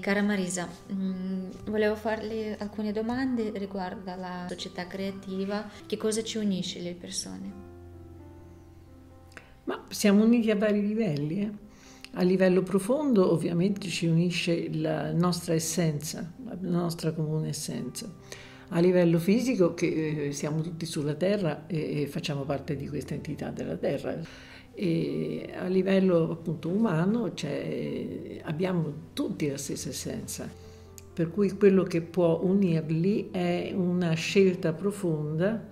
Cara Marisa, mh, mm, volevo farle alcune domande riguardo alla società creativa. Che cosa ci unisce le persone? Ma siamo uniti a vari livelli. Eh? A livello profondo ovviamente ci unisce la nostra essenza, la nostra comune essenza. A livello fisico che eh, siamo tutti sulla Terra e, e facciamo parte di questa entità della Terra. E a livello appunto umano cioè, abbiamo tutti la stessa essenza, per cui quello che può unirli è una scelta profonda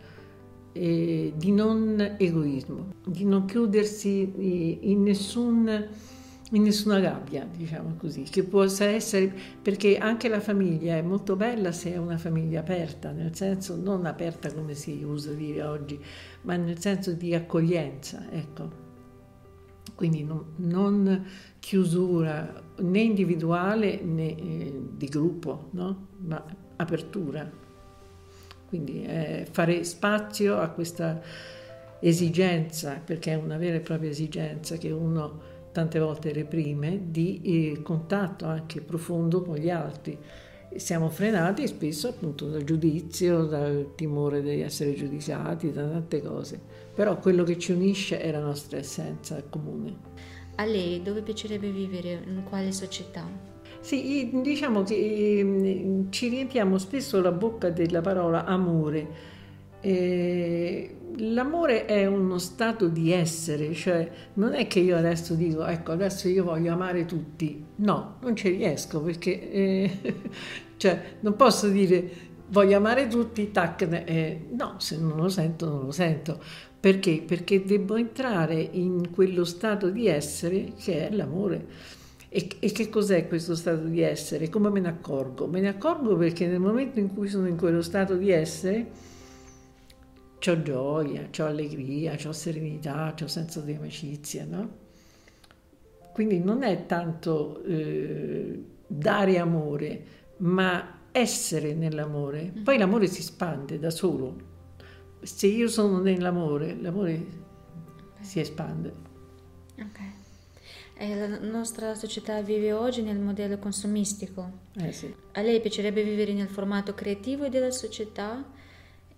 eh, di non egoismo, di non chiudersi in, nessun, in nessuna gabbia, diciamo così, che possa essere, perché anche la famiglia è molto bella se è una famiglia aperta, nel senso non aperta come si usa dire oggi, ma nel senso di accoglienza, ecco. Quindi non, non chiusura né individuale né eh, di gruppo, no? ma apertura. Quindi eh, fare spazio a questa esigenza, perché è una vera e propria esigenza che uno tante volte reprime, di eh, contatto anche profondo con gli altri. Siamo frenati spesso appunto dal giudizio, dal timore di essere giudicati, da tante cose però quello che ci unisce è la nostra essenza comune. A lei dove piacerebbe vivere? In quale società? Sì, diciamo che ehm, ci riempiamo spesso la bocca della parola amore. Eh, l'amore è uno stato di essere, cioè non è che io adesso dico, ecco, adesso io voglio amare tutti. No, non ci riesco perché eh, cioè, non posso dire voglio amare tutti, tac, eh, no, se non lo sento, non lo sento. Perché? Perché devo entrare in quello stato di essere che è l'amore. E, e, che cos'è questo stato di essere? Come me ne accorgo? Me ne accorgo perché nel momento in cui sono in quello stato di essere, ho gioia, ho allegria, ho serenità, ho senso di amicizia, no? Quindi non è tanto eh, dare amore, ma essere nell'amore. Poi mm-hmm. l'amore si espande da solo, se io sono nell'amore, l'amore si espande. Ok. E la nostra società vive oggi nel modello consumistico. Eh sì. A lei piacerebbe vivere nel formato creativo della società?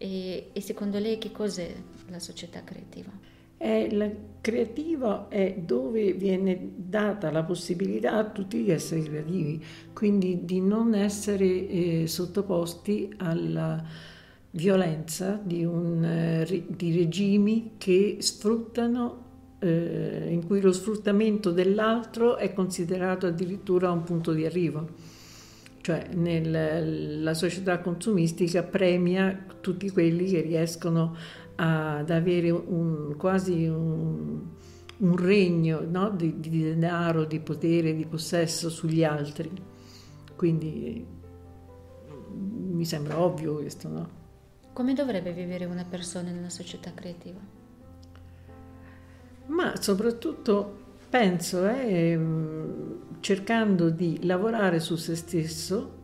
E, e secondo lei che cos'è la società creativa? È la creativa è dove viene data la possibilità a tutti di essere creativi, quindi di non essere eh, sottoposti alla violenza di, un, eh, di regimi che sfruttano, eh, in cui lo sfruttamento dell'altro è considerato addirittura un punto di arrivo. Cioè nel, la società consumistica premia tutti quelli che riescono ad avere un, quasi un, un regno no? di, di denaro, di potere, di possesso sugli altri. Quindi mi sembra ovvio questo, no? Come dovrebbe vivere una persona in una società creativa? Ma soprattutto penso eh, cercando di lavorare su se stesso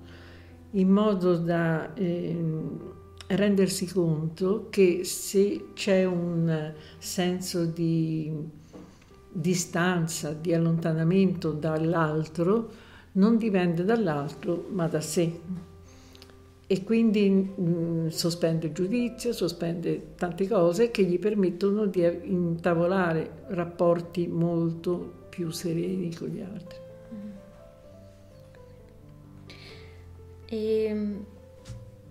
in modo da eh, rendersi conto che se c'è un senso di distanza, di allontanamento dall'altro, non dipende dall'altro ma da sé e quindi mh, mm, sospende il giudizio, sospende tante cose che gli permettono di intavolare rapporti molto più sereni con gli altri. E, mm,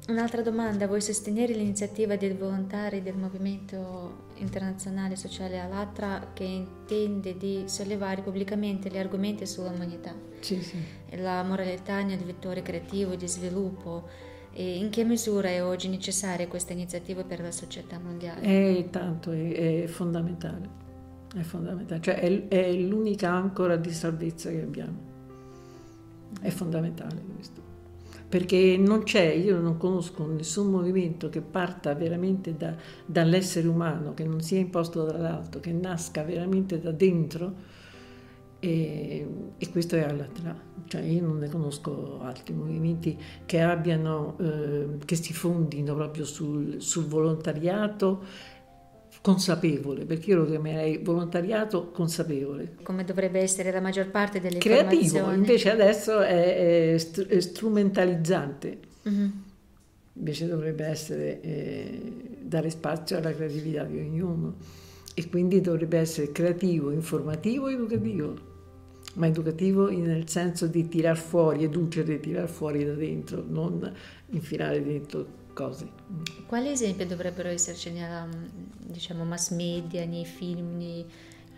un'altra domanda, vuoi sostenere l'iniziativa dei volontari del Movimento Internazionale Sociale Alatra che intende di sollevare pubblicamente gli argomenti sull'umanità, sì, sì. la moralità nel vettore creativo e di sviluppo? E in che misura è oggi necessaria questa iniziativa per la società mondiale? È tanto, è, è fondamentale, è fondamentale, cioè è, è, l'unica ancora di salvezza che abbiamo, è fondamentale questo, perché non c'è, io non conosco nessun movimento che parta veramente da, dall'essere umano, che non sia imposto dall'alto, che nasca veramente da dentro e, e questo è all'Atra, cioè io non ne conosco altri movimenti che abbiano, eh, che si fondino proprio sul, sul volontariato consapevole, perché io lo chiamerei volontariato consapevole. Come dovrebbe essere la maggior parte delle Creativo, invece adesso è, è, str- è strumentalizzante. Mm-hmm. Invece dovrebbe essere eh, dare spazio alla creatività di ognuno e quindi dovrebbe essere creativo, informativo, educativo ma educativo nel senso di tirar fuori, educere, tirar fuori da dentro, non infilare dentro cose. Quali esempi dovrebbero esserci nella diciamo, mass media, nei film, nei,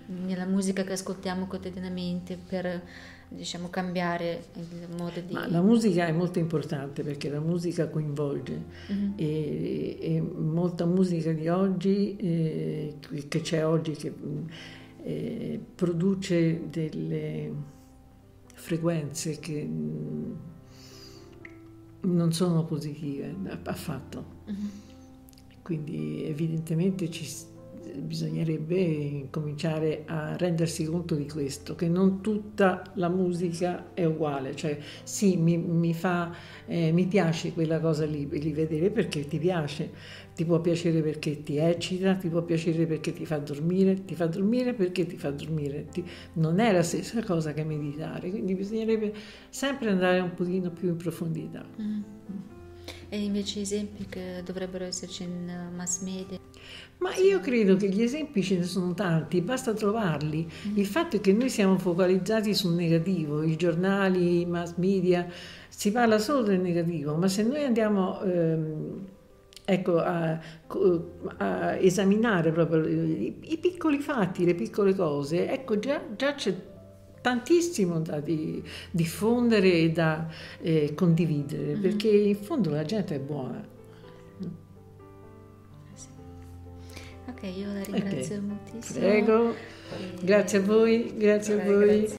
nella musica che ascoltiamo quotidianamente per diciamo, cambiare il modo di... Ma la musica è molto importante perché la musica coinvolge mm-hmm. e, e, molta musica di oggi, eh, che c'è oggi, che eh, produce delle frequenze che mm, non sono positive affatto. Uh-huh. Quindi evidentemente ci, bisognerebbe cominciare a rendersi conto di questo, che non tutta la musica è uguale, cioè sì, mi, mi, fa, eh, mi piace quella cosa lì, lì vedere perché ti piace, ti può piacere perché ti eccita, ti può piacere perché ti fa dormire, ti fa dormire perché ti fa dormire, ti, non è la stessa cosa che meditare, quindi bisognerebbe sempre andare un pochino più in profondità. Mm. E invece esempi che dovrebbero esserci in mass media? Ma io credo che gli esempi ce ne sono tanti, basta trovarli. Mm. Il fatto è che noi siamo focalizzati sul negativo, i giornali, i mass media, si parla solo del negativo, ma se noi andiamo ehm, ecco, a, a, esaminare proprio i, i, piccoli fatti, le piccole cose, ecco già, già c'è tantissimo da di, diffondere e da eh, condividere, mm-hmm. perché in fondo la gente è buona. Ok, io la ringrazio okay. moltissimo. Prego, e... grazie a voi, grazie a voi. Grazie.